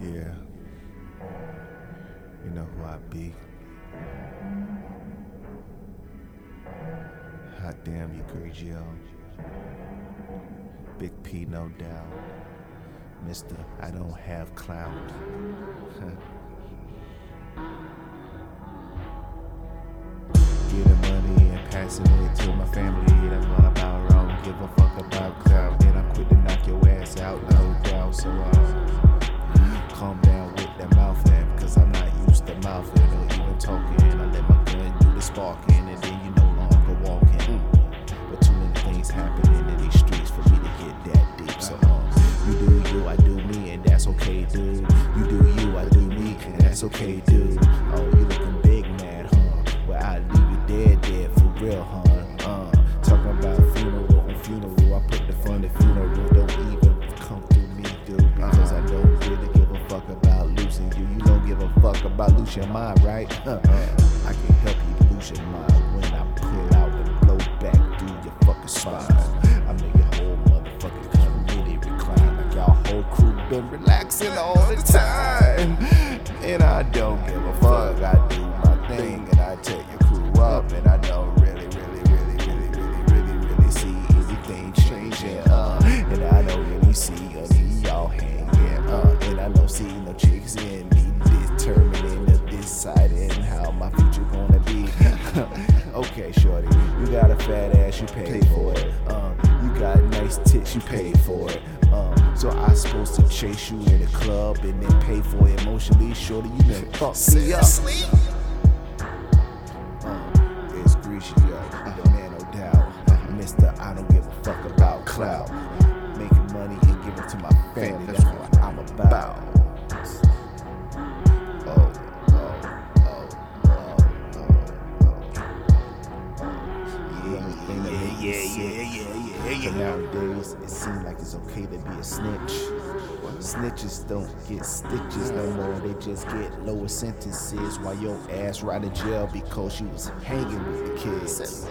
Yeah. You know who I be. Hot damn you, Grigio. Big P, no doubt. Mister, I don't have clout. Getting money and passing it to my family. That's what I'm about. I don't give a fuck about clout. Then I quit to knock your ass out, no doubt. So uh, calm down with that mouth app, cause I'm not used to mouthing or even talking. I let my gun do the sparking, and then you no longer walking. But too many things happening in these streets for me to get that deep. So uh, you do you, I do me, and that's okay, dude. You do you, I do me, and that's okay, dude. Oh, you looking big mad, huh? Well, I leave you dead, dead for real, huh? Fuck about losing you. You don't give a fuck about losing your mind, right? I can help you lose your mind when I pull out and blow back through your fucking spine. I make your whole motherfucking committee recline like y'all whole crew been relaxing all the time. And I don't give a fuck. I do fat ass, you pay for it. Um, you got nice tits, you pay for it. Um, so I supposed to chase you in the club and then pay for it emotionally, shorty. You done fuck me up. Uh, it's greasy, yo. The man, no doubt. Mister, I don't give a fuck about clout. Making money and giving to my family, that's what I'm about. Yeah. Nowadays, it seems like it's okay to be a snitch. Snitches don't get stitches no more, they just get lower sentences while your ass right in jail because you was hanging with the kids.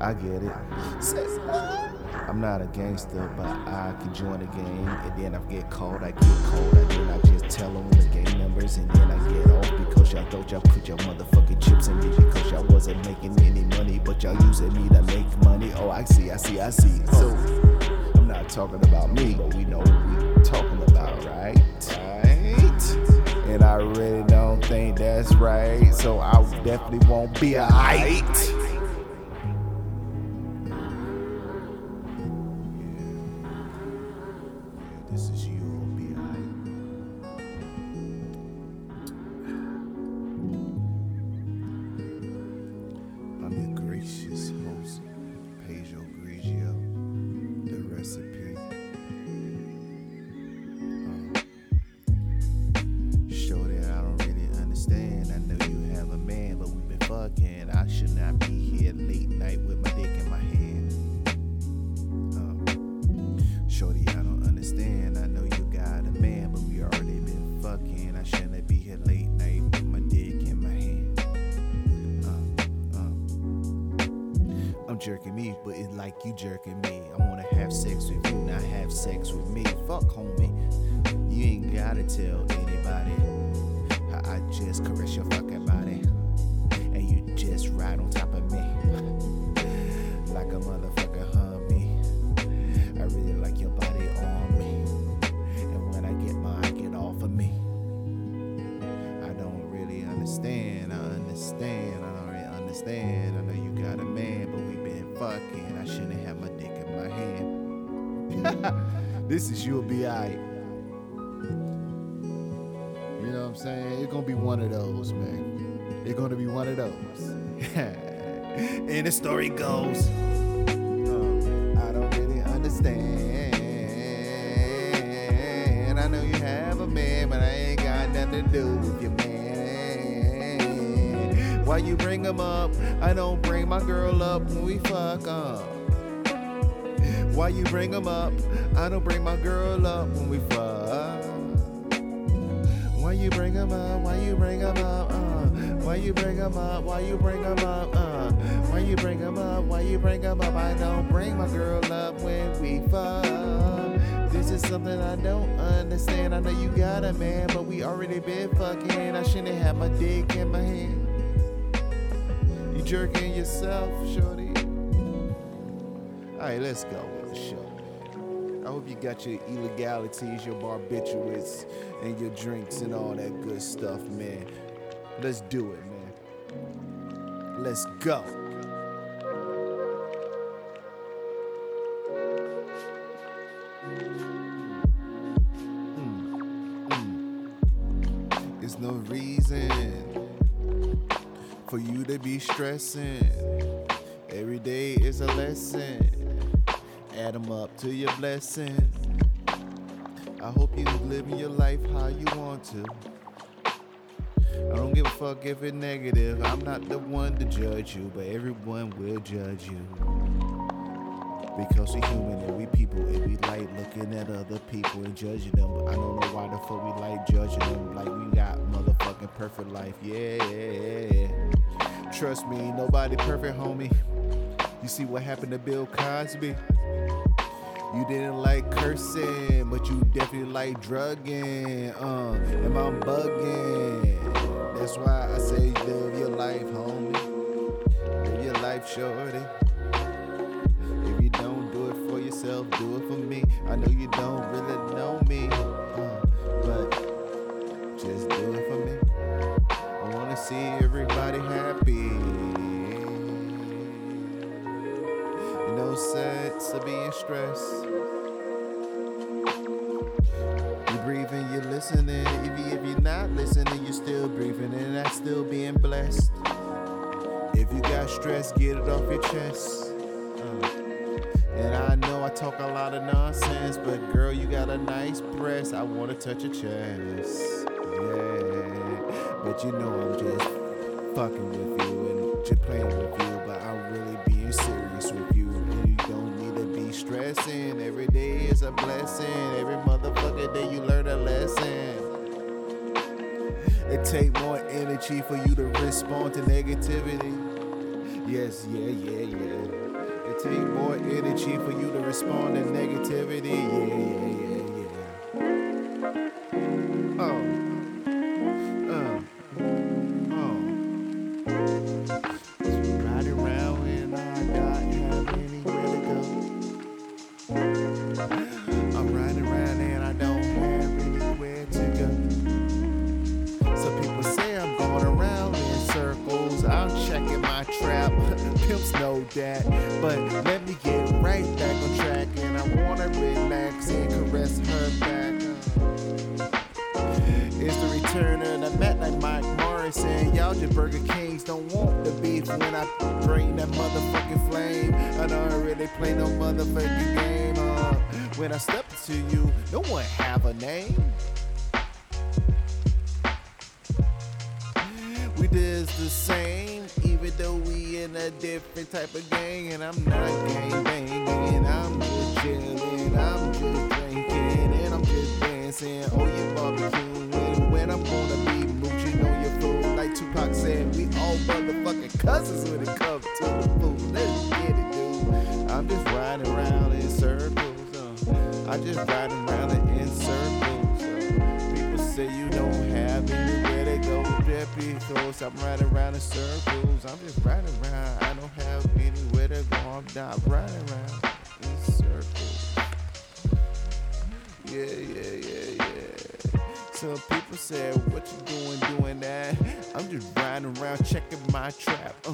I get it. I'm not a gangster, but I can join the game. And then I get called, I get cold. And then I just tell them the game numbers. And then I get off because y'all thought y'all put your motherfucking chips in me because y'all wasn't making any money. But y'all using me to make money. Oh, I see, I see, I see. So I'm not talking about me, but we know what we talking about, right? Right. And I really don't think that's right. So I definitely won't be alright. This is you, this is you'll be alright. You know what I'm saying? It's gonna be one of those, man. It's gonna be one of those. and the story goes. Uh, I don't really understand. I know you have a man, but I ain't got nothing to do with your man. Why you bring him up? I don't bring my girl up when we fuck up. Why you bring him up? I don't bring my girl up when we fuck. Why you bring him up? Why you bring him up? Uh, why you bring him up? Why you bring him up? Uh, why you bring him up? Why you bring him up? I don't bring my girl up when we fuck. This is something I don't understand. I know you got a man, but we already been fucking. I shouldn't have my dick in my hand. You jerking yourself, shorty. Alright, let's go with the show. I hope you got your illegalities, your barbiturates, and your drinks and all that good stuff, man. Let's do it, man. Let's go. Mm, mm. There's no reason for you to be stressing. Every day is a lesson. Them up to your blessing. I hope you living your life how you want to. I don't give a fuck if it's negative. I'm not the one to judge you, but everyone will judge you. Because we human and we people and we like looking at other people and judging them. But I don't know why the fuck we like judging them. Like we got motherfucking perfect life. Yeah. Trust me, nobody perfect, homie. You see what happened to Bill Cosby? You didn't like cursing, but you definitely like drugging. Uh, am I bugging? That's why I say live your life, homie. Live your life, shorty. If you don't do it for yourself, do it for me. I know you don't really know me, uh, but just do it for me. I wanna see everybody Sense of being stressed. You breathing, you're listening. If you're not listening, you're still breathing, and that's still being blessed. If you got stress, get it off your chest. Uh, and I know I talk a lot of nonsense, but girl, you got a nice breast. I wanna touch your chest. Yeah, but you know I'm just fucking with you and just playing with you, but I'm really being serious with you. You don't need to be stressing. Every day is a blessing. Every motherfucker day you learn a lesson. It take more energy for you to respond to negativity. Yes, yeah, yeah, yeah. It take more energy for you to respond to negativity. Yeah, Morrison. Y'all just Burger Kings don't want the beef when I bring that motherfucking flame. I don't really play no motherfucking game. Uh, when I step to you, no one have a name. We did the same, even though we in a different type of gang. And I'm not gang banging, I'm just chilling, I'm just drinking, and I'm just dancing. Oh, you barbecuing when I'm gonna be Like Tupac said, we all motherfucking cousins when it comes to the food. Let's get it, dude. I'm just riding around in circles. Uh. I just riding around in circles. Uh. People say you don't have anywhere to go, that because I'm riding around in circles. I'm just riding around. I don't have anywhere to go. I'm not riding around in circles. Yeah, yeah, yeah, yeah. Some say, What you doing doing that? I'm just riding around checking my trap. Uh,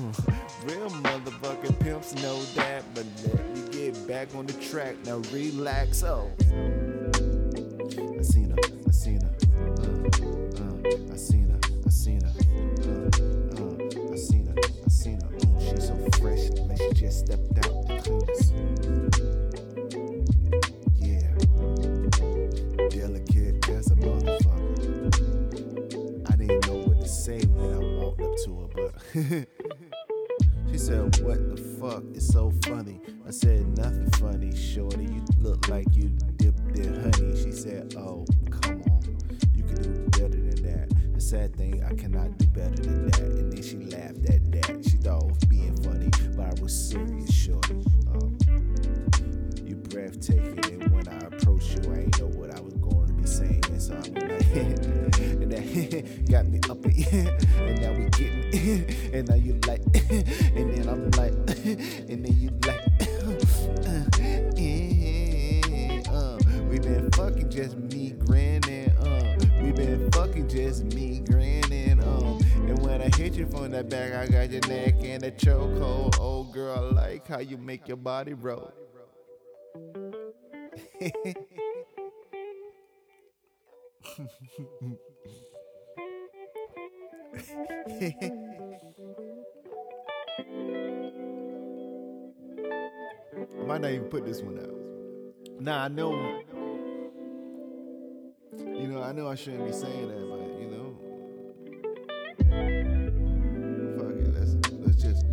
real motherfucking pimps know that, but let me get back on the track. Now relax. Oh, I seen her. I seen her. Uh, uh, I seen her. I seen her. Uh, uh, I seen her. I seen her. Mm, she's so fresh, like she just stepped out the she said, "What the fuck is so funny?" I said, "Nothing funny, shorty. You look like you dipped in honey." She said, "Oh, come on, you can do better than that." The sad thing, I cannot do better than that. And then she laughed at that. She thought I was being funny, but I was serious, shorty. Um, you breathtaking, So I be like, and that got me up in, and now we getting in, and now you like, and then I'm like, and then you like, uh, we been fucking just me grinning, uh, we been fucking just me grinning, um, and when I hit you from the back, I got your neck in a chokehold. Oh girl, I like how you make your body roll. I might not even put this one out. Nah, I know. You know, I know I shouldn't be saying that, but you know. Fuck it, let's let's just.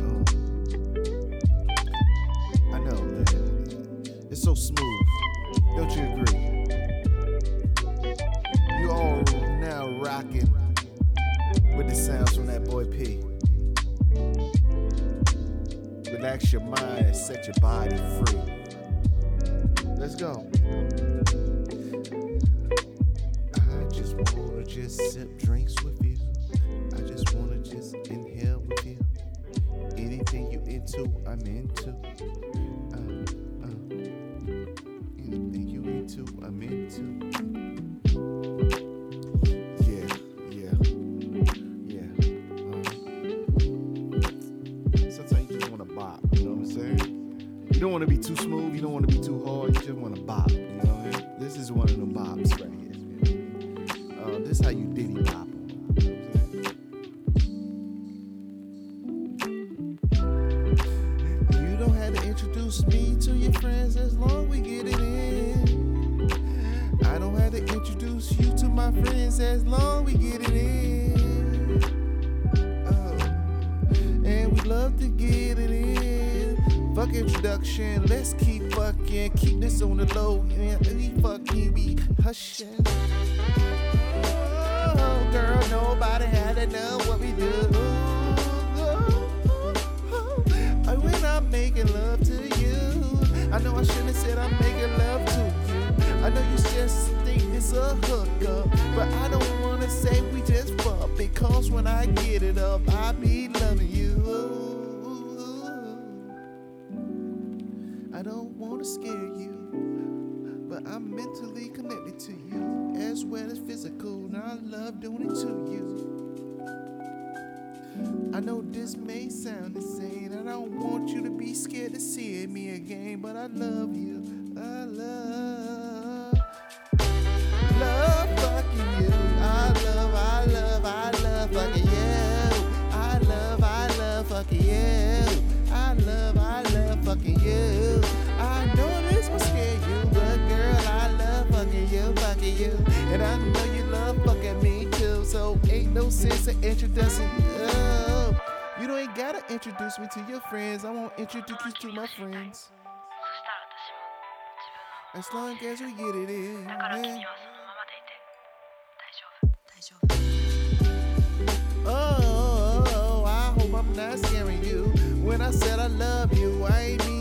Um, I know, man. It's so smooth. Don't you agree? Now rocking with the sounds from that boy P. Relax your mind and set your body free. Let's go. I just wanna just sip drinks with you. I just wanna just inhale with you. Anything you into, I'm into. Uh, uh. Anything you into, I'm into. To your friends as long we get it in. I don't have to introduce you to my friends as long we get it in. Oh, and we love to get it in. Fuck introduction, let's keep fucking, keep this on the low, and we fucking be hushing. Oh, girl, nobody had know know I shouldn't have said I'm making love to you. I know you just think it's a hookup, but I don't wanna say we just fuck because when I get it up, I be loving you. I don't wanna scare you, but I'm mentally connected to you as well as physical, and I love doing it to you. I know this may sound insane. I don't want you to be scared to see me again, but I love you. I love, love fucking you. I love, I love, I love fucking you. I love, I love fucking you. I love, I love fucking you. I know this will scare you, but girl, I love fucking you, fucking you. And I know you ain't no sense in introducing up. You don't ain't gotta introduce me to your friends. I won't introduce you to my friends. As long as we get it in. Yeah. Oh, oh, oh, oh I hope I'm not scaring you. When I said I love you, I ain't mean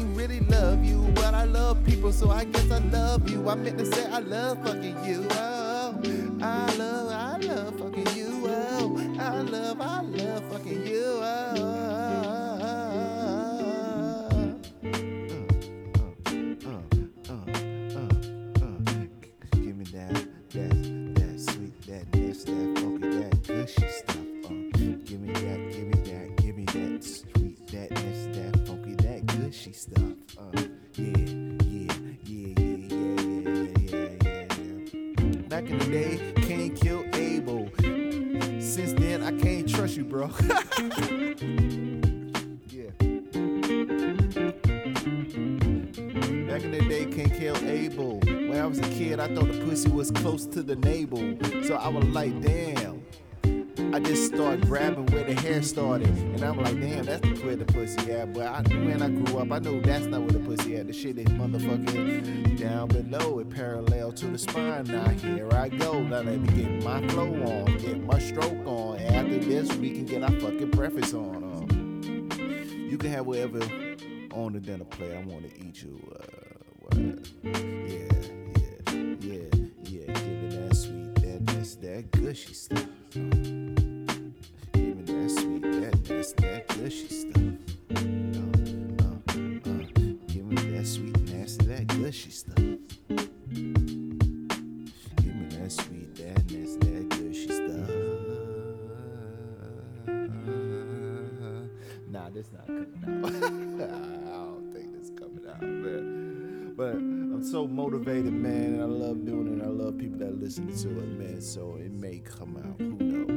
I love people, so I guess I love you. I meant to say I love fucking you. Oh, I love, I love fucking you. Oh, I love, I love fucking you. Oh, was like, damn. I just started grabbing where the hair started. And I'm like, damn, that's where the pussy at. But I, when I grew up, I know that's not where the pussy at. The shit is motherfucking down below. It parallel to the spine. Now here I go. Now let me get my flow on, get my stroke on. After this, we can get our fucking breakfast on. Um, you can have whatever on the dinner plate. I want to eat you. Uh? Yeah, yeah, yeah, gushy stuff. Give me that sweet, that that's that gushy stuff. Uh, uh, uh, give me that sweet, nasty, that gushy stuff. Give me that sweet, that nasty, that gushy stuff. Nah, this not coming out. I don't think this coming out, man. But I'm so motivated, man, and I love doing listen to it, man. So it may come out. Who knows?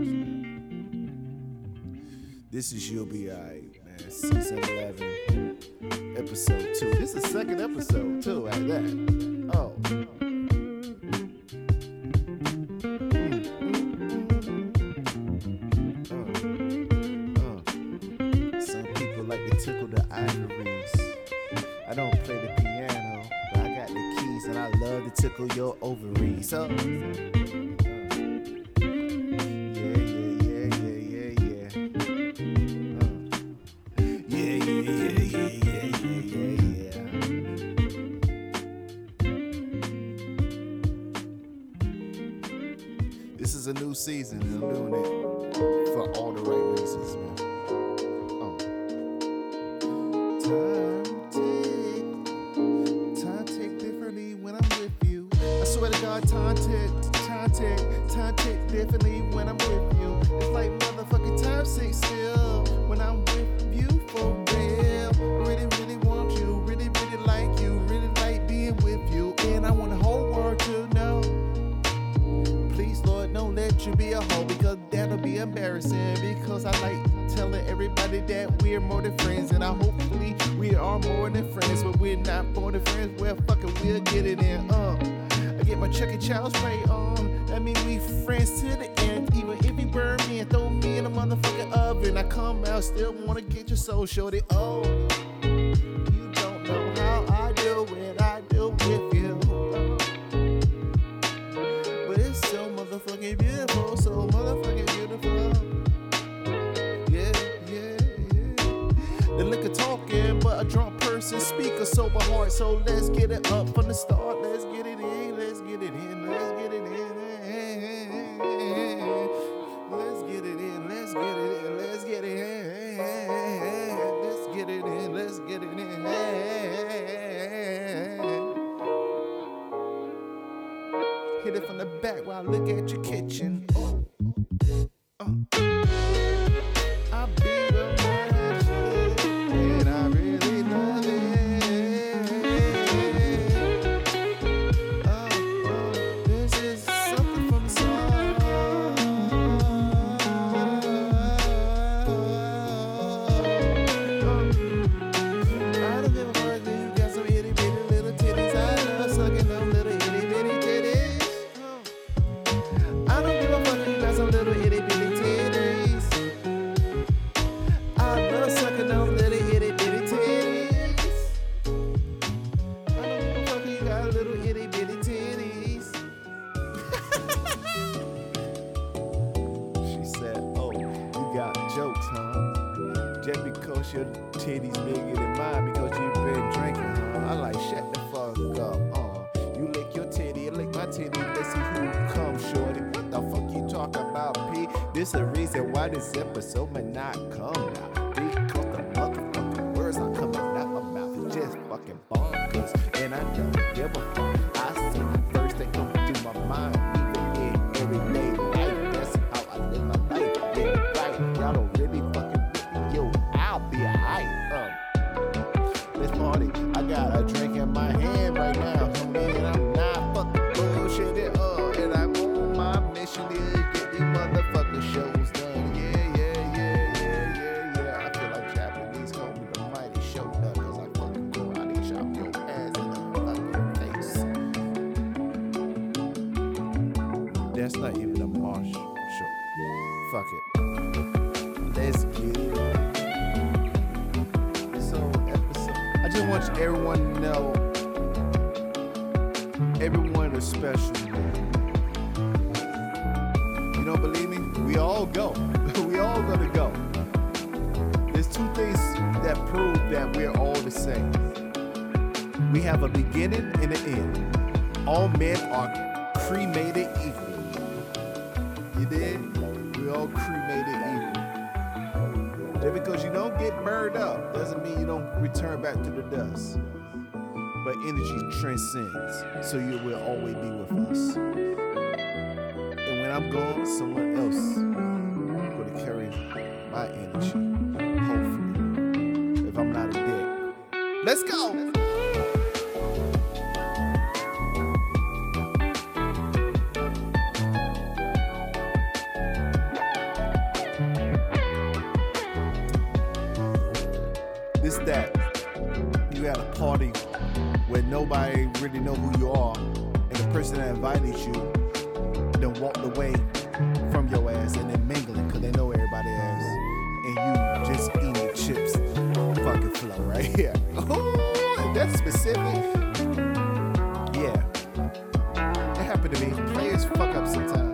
This is You'll Be Alright, man. Season 11, episode 2. This is the second episode, too, at that. Oh. Mm, mm, mm. Uh, uh. Some people like to tickle the ivories. I don't play the love to tickle your ovaries. Uh. Yeah. This is a new season, and I'm doing it friends, not more than friends. Well, fucking, we'll get it in. Uh, I get my Chuck E. Child's spray on. That mean we friends to the end. Even if you burn me and throw me in a motherfucking oven, I come out still wanna get your soul shorty. Oh, you don't know how I do it. I do with you. But it's so motherfucking beautiful, a drunk person speak a sober heart. So let's get it up from the start. Let's get it in, let's get it in, let's get it in. Let's get it in, let's get it in, let's get it in. Let's get it in, let's get it in. Hit it from the back while I look at your kitchen. Episode may not come out. Because the motherfucking words not coming out my mouth is just fucking bonkers. And I don't We have a beginning and an end. All men are cremated equal. You did? We all cremated evil. Just because you don't get burned up doesn't mean you don't return back to the dust. But energy transcends, so you will always be with us. And when I'm gone, someone else will carry my energy. Hopefully, if I'm not a. Let's go. Really know who you are, and the person that invited you then walked away from your ass and then mingling because they know everybody ass, and you just eating chips, fucking flow right here. Ooh, that's specific. Yeah, it happened to me. Players fuck up sometimes.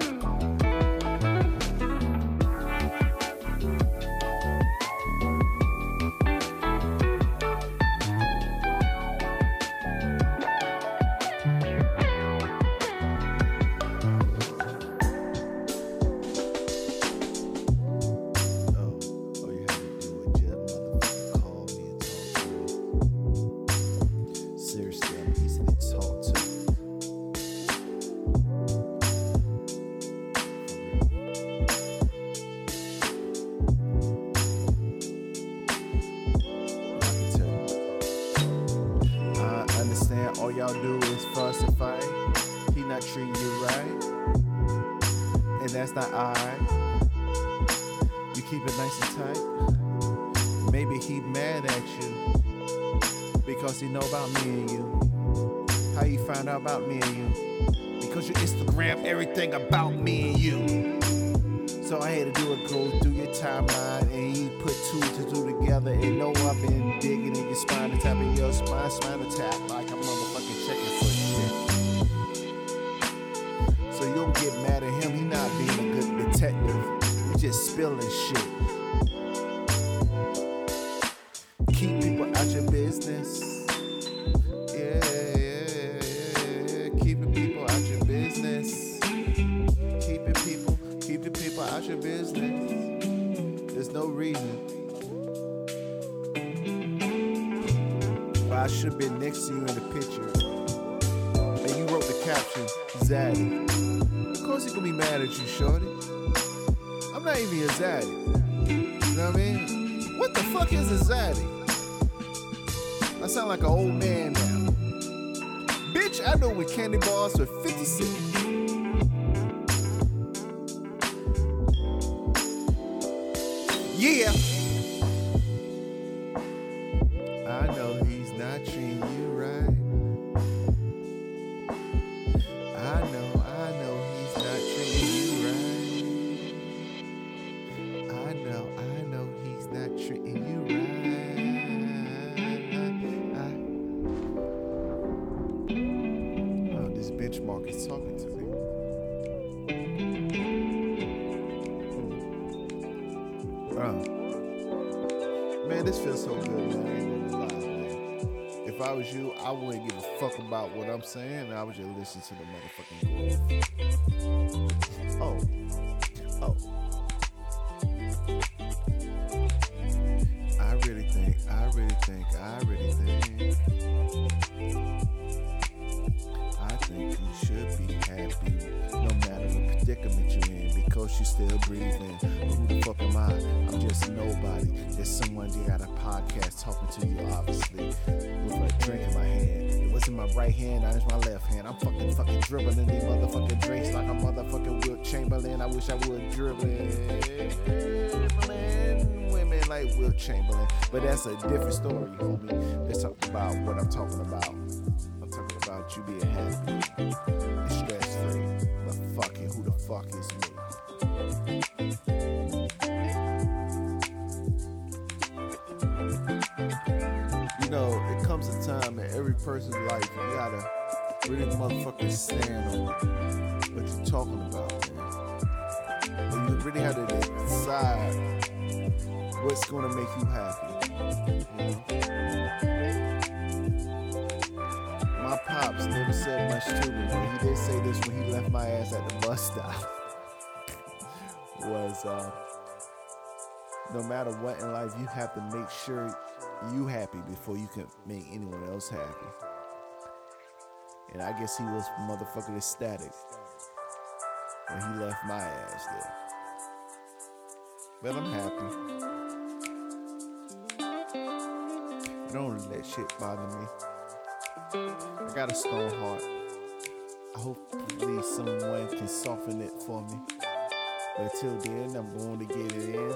Because he know about me and you. How you find out about me and you? Because your Instagram everything about me and you. So I had to do it, go through your timeline and you put two to two together and know I've been digging in your spine and tapping your spine, spinal tap like I'm motherfucking checking for shit. So you don't get mad at him, he not being a good detective. He just spilling shit. Caption, Zaddy. Of course he gonna be mad at you, shorty. I'm not even a zaddy. You know what I mean? What the fuck is a zaddy? I sound like an old man now. Bitch, I know with candy bars for 50 cents. Yeah. Saying. I would just listen to the motherfucking. Oh. Oh. I really think, I really think, I really think. I think you should be happy no matter what predicament you're in because you're still breathing. Who the fuck am I? I'm just nobody. Just someone that got a podcast talking to you, right hand, my left hand. I'm fucking fucking dribbling these motherfucking drinks like a motherfucking Wilt Chamberlain. I wish I would dribbling women like Wilt Chamberlain. But that's a different story, homie. Let's talk about what I'm talking about. I'm talking about you being happy stress free. But fucking who the fuck is never said much to me, but he did say this when he left my ass at the bus stop. was uh, no matter what in life, you have to make sure you happy before you can make anyone else happy. And I guess he was motherfucking ecstatic when he left my ass there. But I'm happy. Don't let shit bother me. I got a stone heart. I hope hopefully someone can soften it for me. But till then, I'm going to get it in.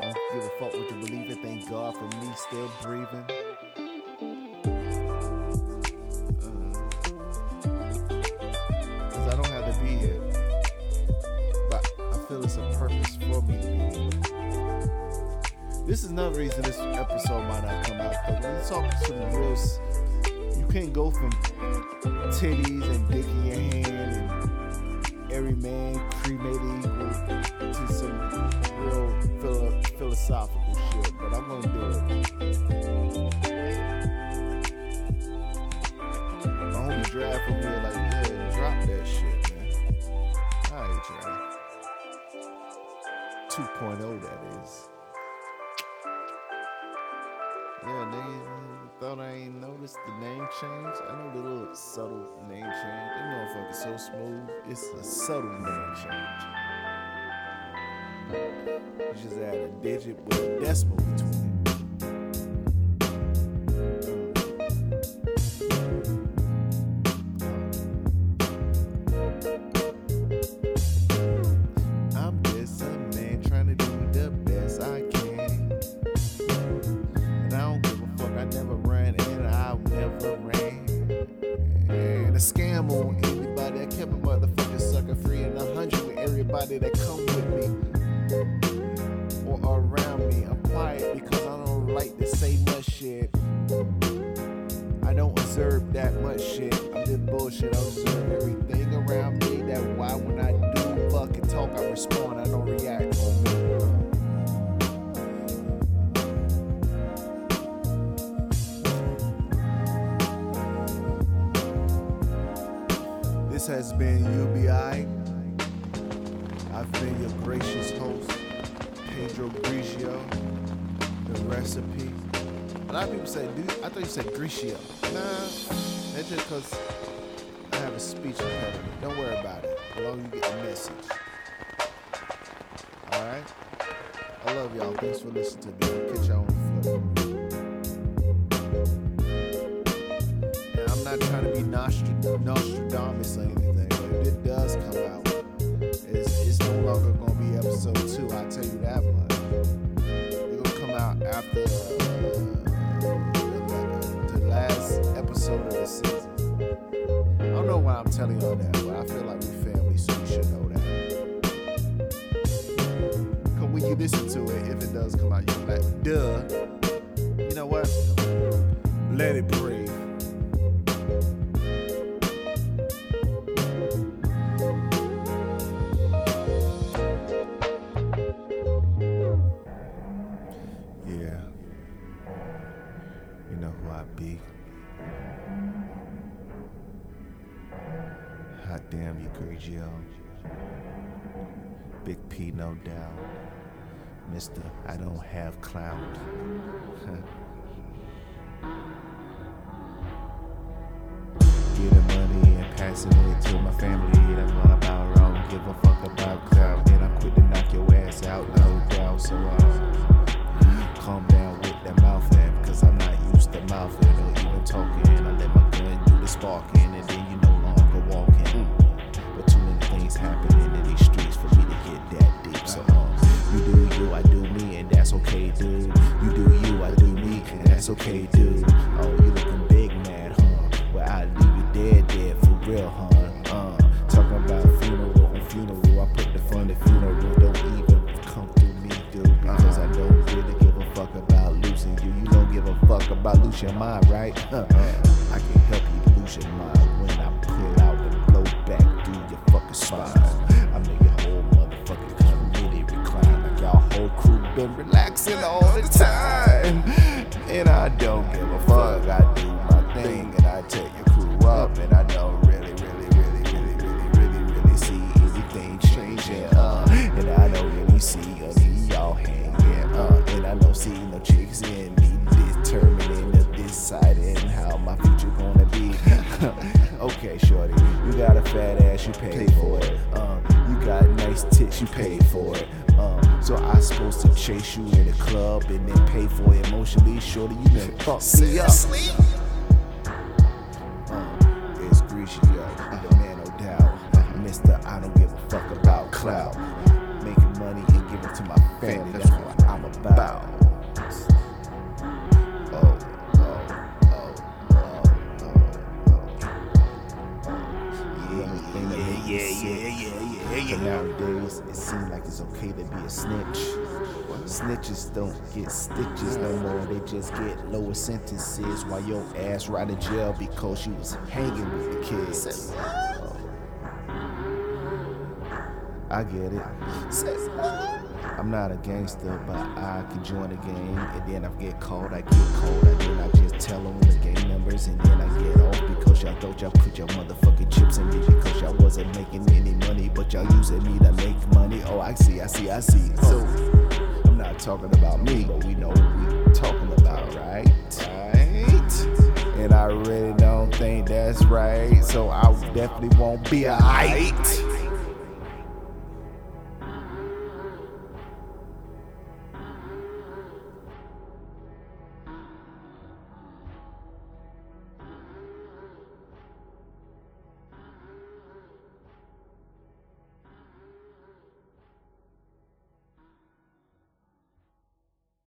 I don't give a fuck what you believe in. Thank God for me still breathing. This is another reason this episode might not come out. Because when you talk some real. You can't go from titties and dick in your hand and every man cremated equal to some real philo- philosophical shit, but I'm gonna do it. My homie draft from here like, yeah, drop that shit, man. Alright, draft. 2.0 that is. Yeah, they thought I ain't noticed the name change. I know the little subtle name change. That motherfucker's so smooth. It's a subtle name change. You just add a digit with a decimal between it. Scam on anybody that kept a motherfucking sucker free and a hundred with everybody that come with me or around me. I'm quiet because I don't like to say much shit. I don't observe that much shit. I'm just bullshit. I observe everything around me. That why when I do fucking talk, I respond. I don't This has been UBI. I've been your gracious host, Pedro Grigio. The recipe. A lot of people say, dude, I thought you said Grigio. Nah, that's just because I have a speech impediment. Don't worry about it. As long as you get the message. Alright? I love y'all. Thanks for listening to me. Catch y'all on the flip. And I'm not trying to be Nostra- Or anything, but if it does come out, it's, it's no longer to be episode two. I'll tell you that much. It's going to come out after uh, the last episode of the season. I don't know why I'm telling y'all that, but I feel like we're family, so you should know that. Cause when you listen to it, if it does come out, you're like, duh. You know what? Let it breathe. Damn you, Grigio. Big P, no doubt. Mister, I don't have clout. Getting money and passing it to my family. That's what I'm about. I don't give a fuck about clout. Then I quit to knock your ass out, no doubt. So, uh, calm down with that mouth man, because I'm not used to mouthing or even talking. I let my gun do the sparking, that's okay, dude. Oh, you looking big mad, huh? Well, I leave you dead, dead for real, huh? Uh, talking about funeral on funeral. I put the fun to funeral. Don't even come through me, dude, because I don't really give a fuck about losing you. You don't give a fuck about losing your mind, right? Huh. I can help you lose your mind when I pull out and blow back through your fucking spine. I make your whole motherfucking community recline like y'all whole crew been relaxing all the time. You pay for it. Um, so I supposed to chase you in the club and then pay for it emotionally, shorty. You done fucked me up. Snitches don't get stitches no more, they just get lower sentences while your ass right in jail because you was hanging with the kids. I get it. I'm not a gangster, but I can join the game. And then I get called, I get cold. And then I just tell them the game numbers. And then I get off because y'all thought y'all put your motherfucking chips in me because y'all wasn't making any money. But y'all using me to make money. Oh, I see, I see, I see. So not talking about me, but we know what we talking about, right? Right. And I really don't think that's right. So I definitely won't be a height.